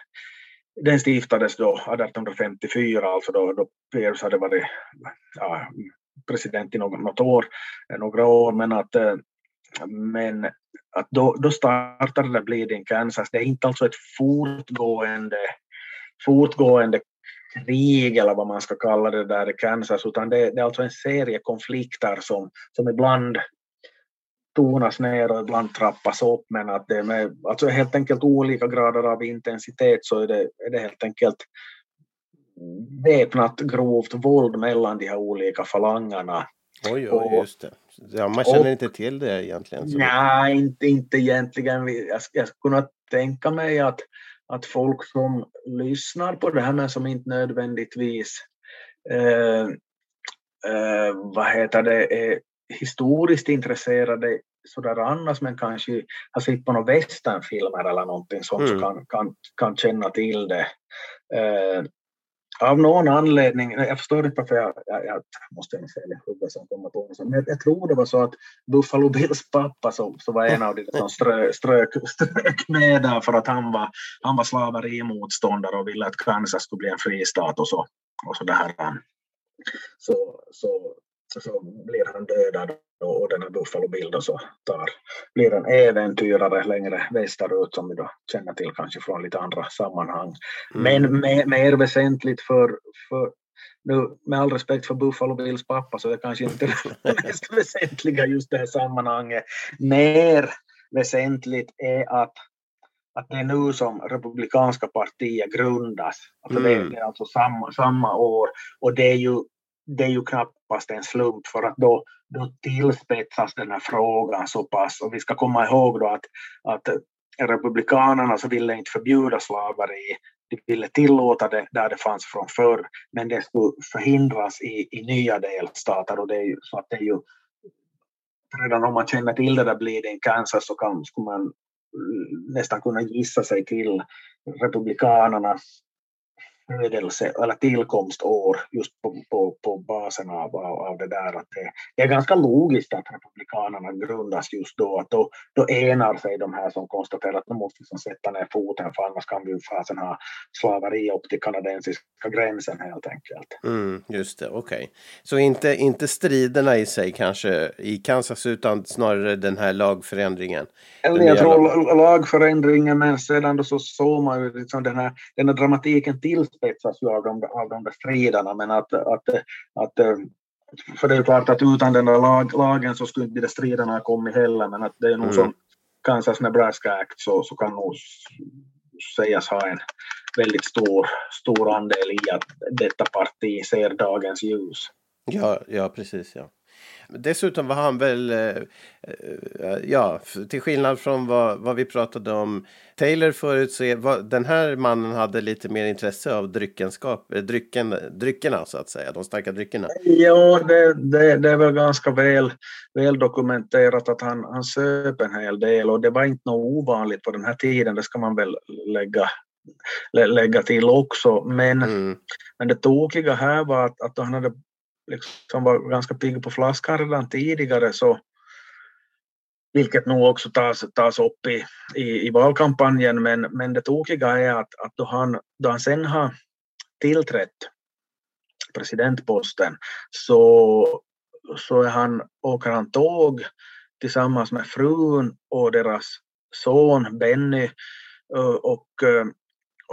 den stiftades då 1854, alltså då, då Pierce hade varit ja, president i något, något år, eh, några år, men att, eh, men att då, då startade det Bleeding Kansas. Det är inte alltså ett fortgående, fortgående krig eller vad man ska kalla det där i Kansas, utan det, det är alltså en serie konflikter som, som ibland tonas ner och ibland trappas upp men att det är med alltså helt enkelt olika grader av intensitet så är det, är det helt enkelt väpnat grovt våld mellan de här olika falangerna. Oj, oj, just det. Ja, man känner och, inte till det egentligen. nej, inte, inte egentligen. Jag, jag skulle tänka mig att, att folk som lyssnar på det här men som inte nödvändigtvis eh, eh, vad heter det, är historiskt intresserade sådär annars men kanske har sett på några westernfilmer eller någonting sånt mm. kan, kan, kan känna till det. Eh, av någon anledning, jag förstår inte varför jag, jag, jag måste säga fel huvudet som kommer på men jag, jag, tror det var så att Buffalo Bills pappa så, så var en av de som strö, strök, strök med där för att han var, han var slaverimotståndare och ville att Kansas skulle bli en fristat och så, och så det här. Så, så, så blir han dödad och den här Buffalo Bill då så tar, blir en äventyrare längre västerut som vi då känner till kanske från lite andra sammanhang. Mm. Men mer, mer väsentligt för, för nu, med all respekt för Buffalo Bills pappa så är det kanske inte det [laughs] mest väsentliga just det här sammanhanget. Mer väsentligt är att, att det är nu som republikanska partiet grundas. Alltså mm. det, det, är alltså samma, samma år och det är ju det är ju knappast en slump för att då, då tillspetsas den här frågan så pass. Och vi ska komma ihåg då att, att republikanerna så ville inte förbjuda slaveri, de ville tillåta det där det fanns från förr, men det skulle förhindras i, i nya delstater. Och det är ju, så att det är ju redan om man känner till det där blir det i Kansas så kan, skulle man mm, nästan kunna gissa sig till republikanernas födelse eller tillkomstår just på, på, på basen av, av, av det där. Att det, det, är ganska logiskt att republikanerna grundas just då, att då, då enar sig de här som konstaterar att de måste liksom sätta ner foten för annars kan vi fasen ha slaveri upp till kanadensiska gränsen helt enkelt. Mm, just det, okej. Okay. Så inte, inte striderna i sig kanske i Kansas utan snarare den här lagförändringen? Eller jag tror lagförändringen men sedan då så såg man ju liksom den här, den här dramatiken till tillspetsas ju av de, av de där striderna men att, att, att för det är klart att utan den där lag, lagen så skulle inte de där striderna ha kommit heller men att det är nog mm. som Kansas Nebraska Act så, så kan nog sägas ha en väldigt stor, stor andel i att detta parti ser dagens ljus. Ja, ja precis. Ja. Dessutom var han väl, eh, eh, ja, till skillnad från vad, vad vi pratade om Taylor förut så var, den här mannen hade lite mer intresse av dryckenskap, eh, drycken, dryckerna så att säga, de starka dryckerna. Ja, det, det, det är väl ganska väl, väl dokumenterat att han, han söp en hel del och det var inte något ovanligt på den här tiden, det ska man väl lägga lägga till också. Men, mm. men det tokiga här var att, att han hade liksom var ganska pigg på flaskan redan tidigare så vilket nog också tas, tas upp i, i, i valkampanjen. Men, men det tokiga är att, att då, han, då han sen har tillträtt presidentposten så, så är han, åker han tåg tillsammans med frun och deras son Benny och och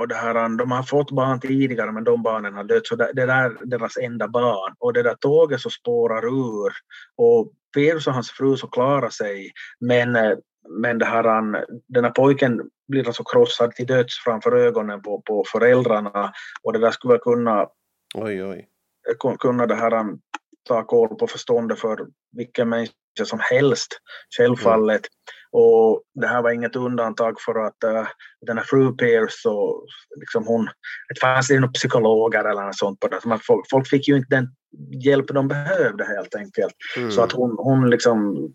det här, de har fått barn tidigare men de barnen har dött så det, det är deras enda barn och det där tåget så spårar ur och Pirus och hans fru så klarar sig men, men det här, den här pojken blir alltså krossad till döds framför ögonen på, på föräldrarna och det där skulle kunna oj, oj. kunna det här, ta koll på förståndet för vilken människa som helst, självfallet. Mm. Och det här var inget undantag för att uh, den här fru Pierce, så, liksom hon, det fanns några psykologer eller något sånt på det. Så folk, folk fick ju inte den hjälp de behövde helt enkelt. Mm. Så att hon, hon liksom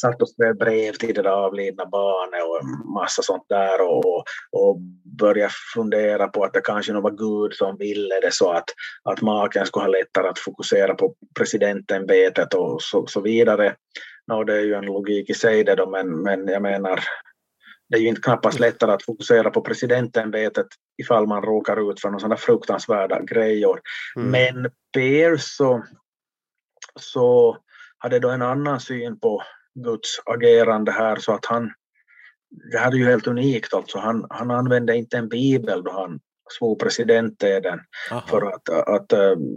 satt och skrev brev till det där avlidna barnet och massa sånt där och, och började fundera på att det kanske nog var Gud som ville det så att, att maken skulle ha lättare att fokusera på presidentämbetet och så, så vidare. No, det är ju en logik i sig det då, men, men jag menar det är ju inte knappast lättare att fokusera på presidentämbetet ifall man råkar ut för några sådana fruktansvärda grejer. Mm. Men Peer så, så hade då en annan syn på Guds agerande här så att han, det här är ju helt unikt alltså, han, han använde inte en bibel då han svor presidenteden. För att, att,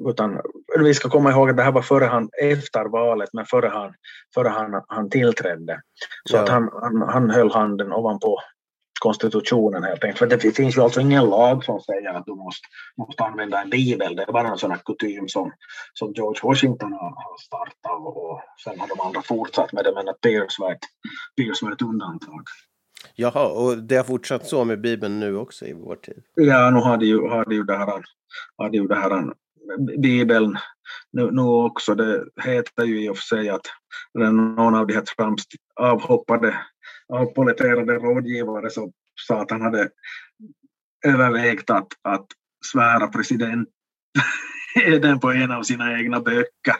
utan, vi ska komma ihåg att det här var före han, efter valet, men före han, före han, han tillträdde. Så ja. att han, han, han höll handen ovanpå konstitutionen helt enkelt. För det finns ju alltså ingen lag som säger att du måste, måste använda en bibel. Det är bara en sån här kutym som, som George Washington har, startat och sen har de andra fortsatt med det. Men att Pierce var ett, Pierce var ett undantag. Jaha, och det har fortsatt så med Bibeln nu också i vår tid? Ja, nu har de ju, har det, ju det här, har det, ju det här Bibeln nu, nu också. Det heter ju i och för sig att någon av de här Trumps avhoppade, avpoliterade rådgivare så sa att han hade övervägt att, att svära president [laughs] den på en av sina egna böcker.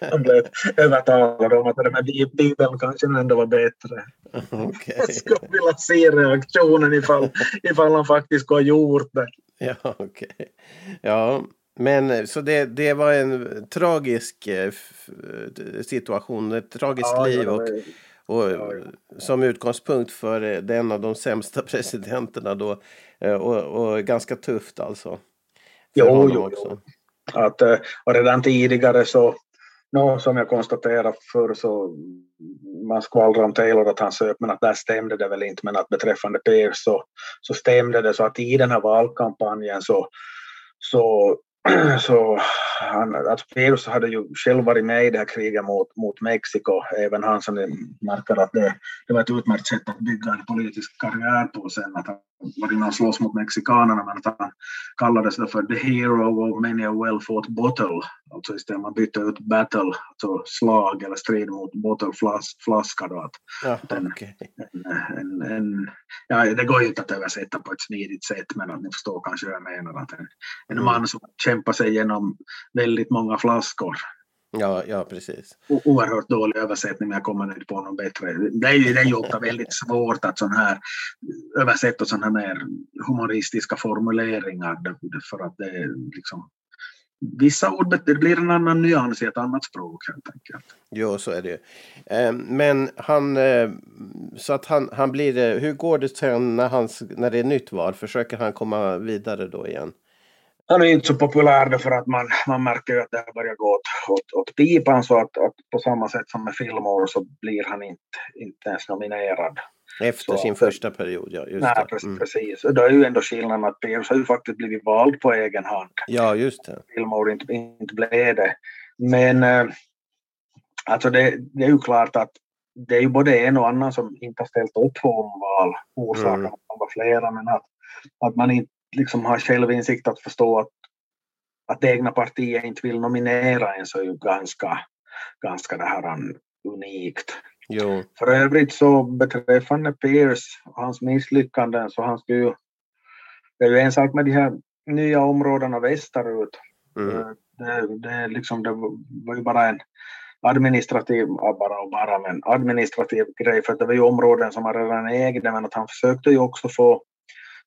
[laughs] Han blev övertalad om att det med Bibeln kanske ändå var bättre. Okay. Jag skulle vilja se reaktionen ifall, ifall han faktiskt skulle ha gjort det. Ja, okej. Okay. Ja, men så det, det var en tragisk eh, situation, ett tragiskt Ja, liv och, och ja. som utgångspunkt för eh, den av de sämsta [laughs] presidenterna då. Eh, Och, och ganska tufft alltså. För Jo, honom jo, också att, eh, och redan tidigare så, no, som jag konstaterade förr så man skvallrade om Taylor att han söp men att där stämde det väl inte. Men att beträffande Pierce så, så stämde det. Så att i den här valkampanjen så, så, [clears throat] så han, alltså Pirus hade ju själv varit med i det här kriget mot, mot Mexiko, även han som ni märker att det, det var ett utmärkt sätt att bygga en politisk karriär på sen, att han var inne och slåss mot mexikanerna men att han kallades för the hero of many a well fought bottle, alltså istället man bytte ut battle, alltså slag eller strid mot bottle, flas, flaska då, att Ja, Den- okej. en, en, en, ja, det går ju inte att översätta på ett smidigt sätt men att ni förstår kanske vad jag menar. Att en, en Mm. man som kämpar sig igenom väldigt många flaskor. Ja, ja, precis. O- Oerhört dålig översättning men jag kommer inte på någon bättre. Det är det är ju ofta väldigt [laughs] svårt att sån här översätta sådana här mer humoristiska formuleringar för att det är liksom Vissa ord, det blir en annan nyans i ett annat språk helt enkelt. Jo, så är det ju. Eh, Men han, eh, så att han, han blir, hur går det sen när, hans, när det är nytt val? Försöker han komma vidare då igen? Han är inte så populär därför att man, man märker ju att det börjar gå åt, åt, åt pipan så att, att på samma sätt som med Fillmore så blir han inte, inte ens nominerad. Efter Så sin första period, ja. Just Nej, det. Mm. precis. Och då är ju ändå skillnaden att Pierce har ju faktiskt blivit vald på egen hand. Ja, just det. Fillmore inte, inte blev det. Men eh, alltså det, det är ju klart att det är ju både en och annan som inte har ställt upp på omval. Orsakerna Mm. kan vara flera men att, att man inte liksom har självinsikt att förstå att, att det egna partiet inte vill nominera en så är ju ganska, ganska det här um, unikt. Jo. För övrigt så beträffande Pierce och hans misslyckanden så han skulle ju, det är ju en sak med de här nya områdena västerut. Mm. Eh, Det, det, liksom, det var ju bara en administrativ, bara och bara, men administrativ grej för det var ju områden som han redan ägde men att han försökte ju också få,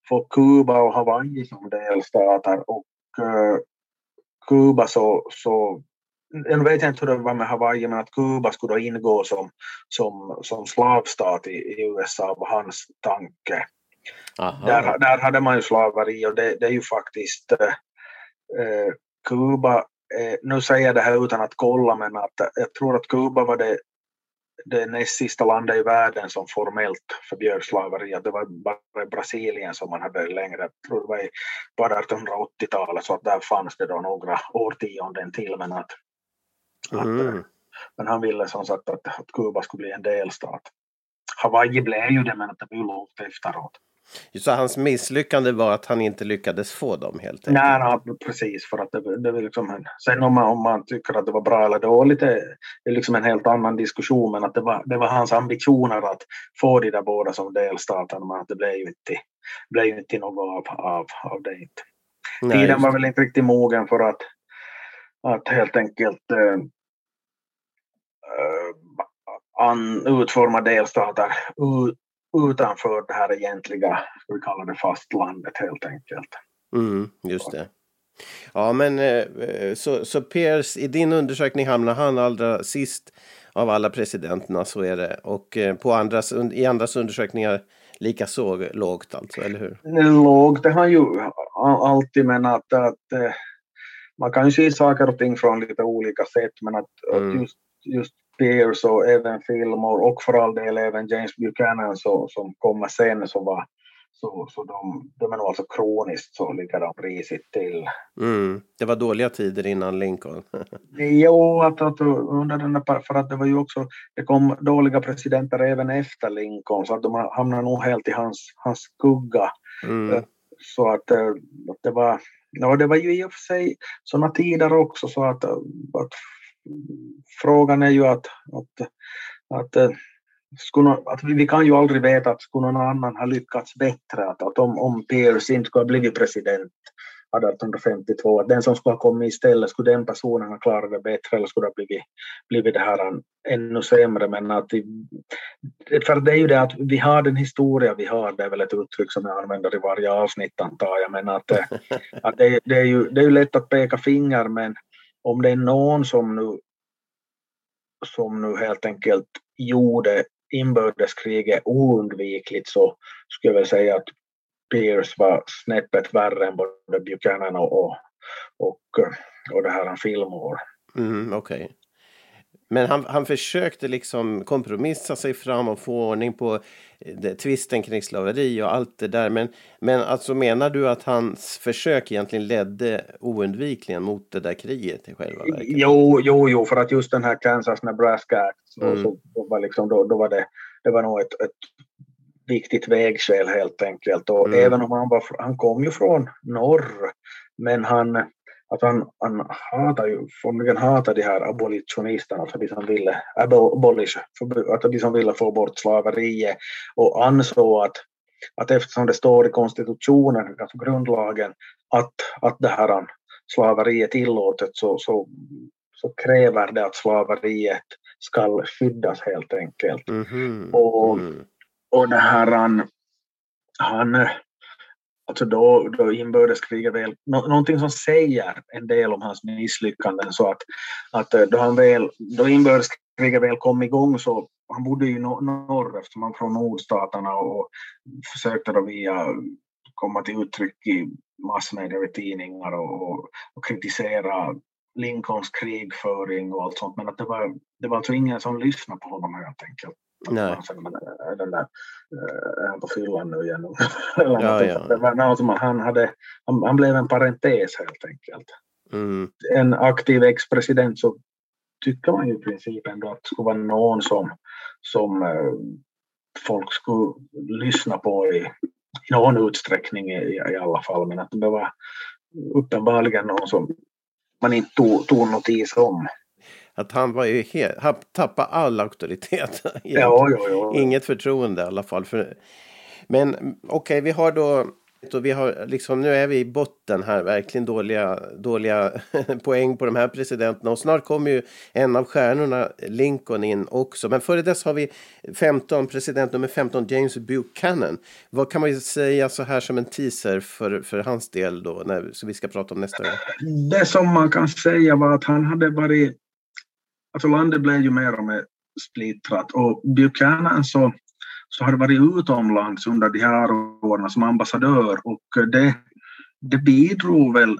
få Kuba och Hawaii som delstater och uh, Kuba så, så jag vet inte hur det var med Hawaii men att Kuba skulle då ingå som, som, som slavstat i, i USA var hans tanke. Aha. Där, där hade man ju slaveri och det, det är ju faktiskt eh, eh, Kuba, eh, nu säger jag det här utan att kolla men att eh, jag tror att Kuba var det, det näst sista landet i världen som formellt förbjöd slaveri. Att det var bara Brasilien som man hade längre, jag tror det var på 1880-talet så att där fanns det då några årtionden till men att, att Mm. men han ville som sagt att, att Kuba skulle bli en delstat. Hawaii blev ju det men att det blev långt efteråt. Så hans misslyckande var att han inte lyckades få dem helt enkelt? Nej, nej, precis. För att det, det var liksom en, sen om man, om man tycker att det var bra eller dåligt, det, är liksom en helt annan diskussion. Men att det var, det var hans ambitioner att få de där båda som delstater, men att det blev ju inte, blev ju inte något av, av, av det. Inte. Tiden var väl inte riktigt mogen för att, att helt enkelt eh, an, utforma delstater utanför det här egentliga, ska vi kalla det fastlandet helt enkelt. Mm, just det. Ja, men eh, så, så Pierce, i din undersökning hamnar han allra sist av alla presidenterna, så är det. Och eh, på andras, i andras undersökningar lika så lågt alltså, eller hur? lågt är han ju alltid men att, att eh, man kan ju se saker och ting från lite olika sätt men att, Mm. att just, just Pierce och även Fillmore och för all del även James Buchanan så, som kommer sen så var, så, så de, de är nog alltså kroniskt så ligger de risigt till. Mm. Det var dåliga tider innan Lincoln. [laughs] jo, att, att under den där, för att det var ju också, det kom dåliga presidenter även efter Lincoln så att de hamnade nog helt i hans, hans skugga. Mm. Så att, att det var, ja, det var ju i och för sig sådana tider också så att, att frågan är ju att, att, att eh, skulle, att vi kan ju aldrig veta att skulle någon annan ha lyckats bättre, att, att om, om Pierce inte skulle ha blivit president 1852, att den som skulle ha kommit istället, skulle den personen ha klarat det bättre eller skulle det ha blivit, blivit det här ännu sämre. Men att, för det är ju det att vi har den historia vi har, det är väl ett uttryck som jag använder i varje avsnitt antar jag, men att, eh, att det, det, är ju, det är ju lätt att peka finger, men om det är någon som nu som nu helt enkelt gjorde inbördeskriget oundvikligt så skulle jag väl säga att Pierce var snäppet värre än både Buchanan och, och, och, och det här Fillmore. Mm, Okej. Okay. Men han, han försökte liksom kompromissa sig fram och få ordning på eh, det, tvisten kring slaveri och allt det där. Men, men alltså menar du att hans försök egentligen ledde oundvikligen mot det där kriget i själva verket? Jo, jo, jo, för att just den här Kansas-Nebraska Act, mm. så, så var liksom, då, då var det, det var nog ett, ett viktigt vägskäl helt enkelt. Och mm. även om han, var, han kom ju från norr, men han att han, han hatar ju, formligen hatar de här abolitionisterna, alltså de som ville, abolish, att de som ville få bort slaveriet och ansåg att, att eftersom det står i konstitutionen, alltså grundlagen, att, att det här slaveri är tillåtet så, så, så kräver det att slaveriet ska skyddas helt enkelt. Mm -hmm. Och, och det här han, han alltså då, då inbördeskriget väl, nå, någonting som säger en del om hans misslyckanden så att, att eh, då, han väl, då inbördeskriget väl kom igång så han bodde ju norr eftersom han från nordstaterna och försökte då via komma till uttryck i massmedia och tidningar och, och, och kritisera Lincolns krigföring och allt sånt men att det var, det var alltså ingen som lyssnade på honom helt enkelt. Nej. Den där, är han på fyllan nu igen? [laughs] ja, ja. Som han, hade, han, han blev en parentes helt enkelt. Mm. En aktiv ex-president så tycker man ju i princip ändå att det skulle vara någon som, som eh, folk skulle lyssna på i, i någon utsträckning i, i alla fall. Men att det var uppenbarligen någon som man inte tog, tog notis om. Att han var ju helt, han tappade all auktoritet. [laughs] ja, ja, ja. Inget förtroende i alla fall. För, men okej, okay, vi har då och vi har liksom, nu är vi i botten här, verkligen dåliga, dåliga [laughs] poäng på de här presidenterna. Och snart kommer ju en av stjärnorna, Lincoln, in också. Men före dess har vi 15, president nummer 15, James Buchanan. Vad kan man säga så här som en teaser för, för hans del då, när, så vi ska prata om nästa gång? Det som man kan säga var att han hade varit alltså landet blev ju mer och mer splittrat. Och Buchanan så, så har varit utomlands under de här åren som ambassadör. Och det, det bidrog väl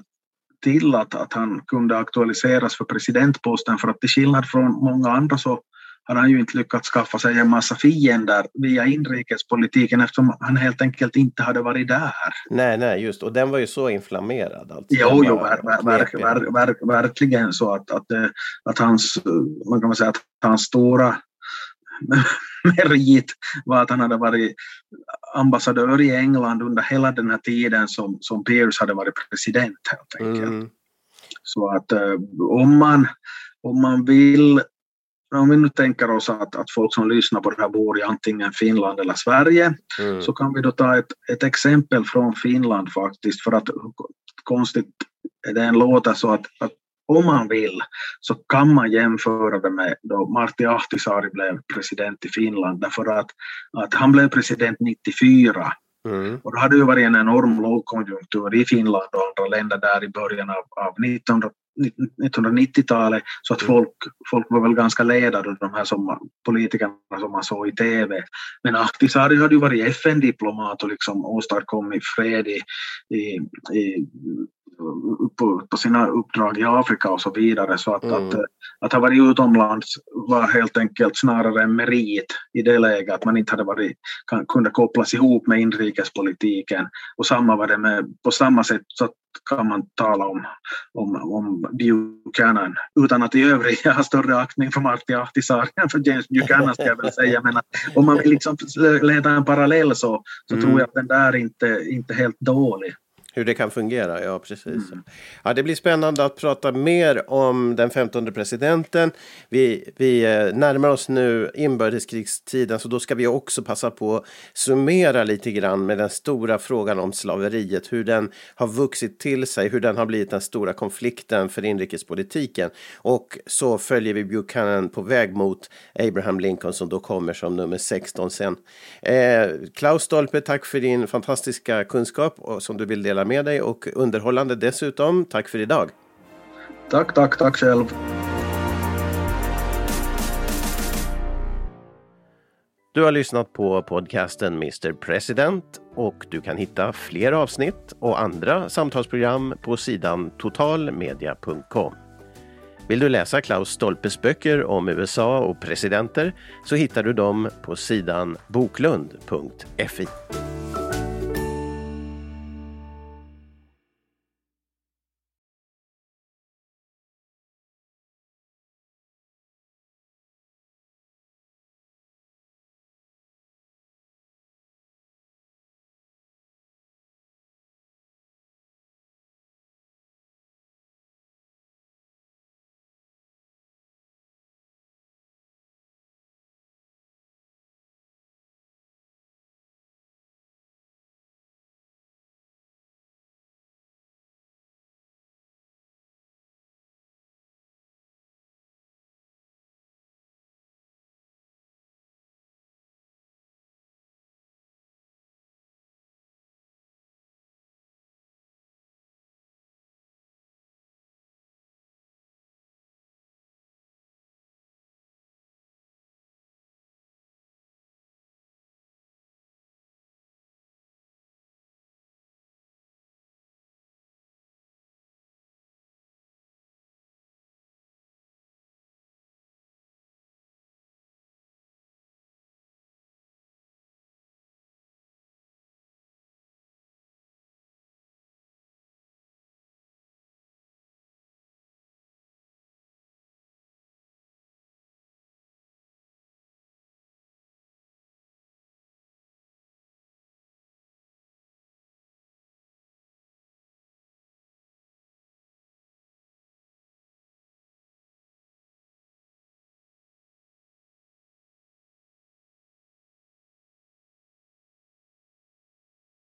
till att, att han kunde aktualiseras för presidentposten. För att till skillnad från många andra så har han ju inte lyckats skaffa sig en massa fiender via inrikespolitiken eftersom han helt enkelt inte hade varit där. Nej, nej, just och den var ju så inflammerad. Alltså. Jo, jo ver, ver, ver, ver, verkligen så att, att, eh, att hans, man kan säga att hans stora [laughs] merit var att han hade varit ambassadör i England under hela den här tiden som, som Pierce hade varit president helt enkelt. Mm. Så att eh, om man, om man vill om vi nu tänker oss att, att folk som lyssnar på det här bor i antingen Finland eller Sverige, mm. så kan vi då ta ett, ett exempel från Finland faktiskt, för att konstigt den låter så att, att om man vill så kan man jämföra det med då Martti Ahtisaari blev president i Finland därför att, att han blev president 94 mm. och då hade det varit en enorm lågkonjunktur i Finland och andra länder där i början av, av 1900 1990-talet så att mm. folk, folk var väl ganska ledade de här som, politikerna som man såg i TV. Men Ahtisaari hade ju varit FN-diplomat och liksom åstadkommit fred i, i, i på, på sina uppdrag i Afrika och så vidare. Så att, Mm. att, att ha varit utomlands var helt enkelt snarare en merit i det läget att man inte hade varit, kan, kunde kopplas ihop med inrikespolitiken. Och samma var det med, på samma sätt så kan man tala om, om, om Buchanan utan att i övrigt ha större aktning för Martti Ahtisaari än för James Buchanan ska jag väl säga. Men om man vill liksom leda en parallell så, så Mm. tror jag att den där inte inte är helt dålig. Hur det kan fungera, ja precis. Ja, det blir spännande att prata mer om den 15 presidenten. Vi, vi eh, närmar oss nu inbördeskrigstiden så då ska vi också passa på att summera lite grann med den stora frågan om slaveriet. Hur den har vuxit till sig, hur den har blivit den stora konflikten för inrikespolitiken. Och så följer vi Buchanan på väg mot Abraham Lincoln som då kommer som nummer 16 sen. Eh, Klaus Stolpe, tack för din fantastiska kunskap och, som du vill dela med dig och underhållande dessutom. Tack för idag. Tack, tack, tack själv. Du har lyssnat på podcasten Mr President och du kan hitta fler avsnitt och andra samtalsprogram på sidan totalmedia.com. Vill du läsa Klaus Stolpes böcker om USA och presidenter så hittar du dem på sidan boklund.fi.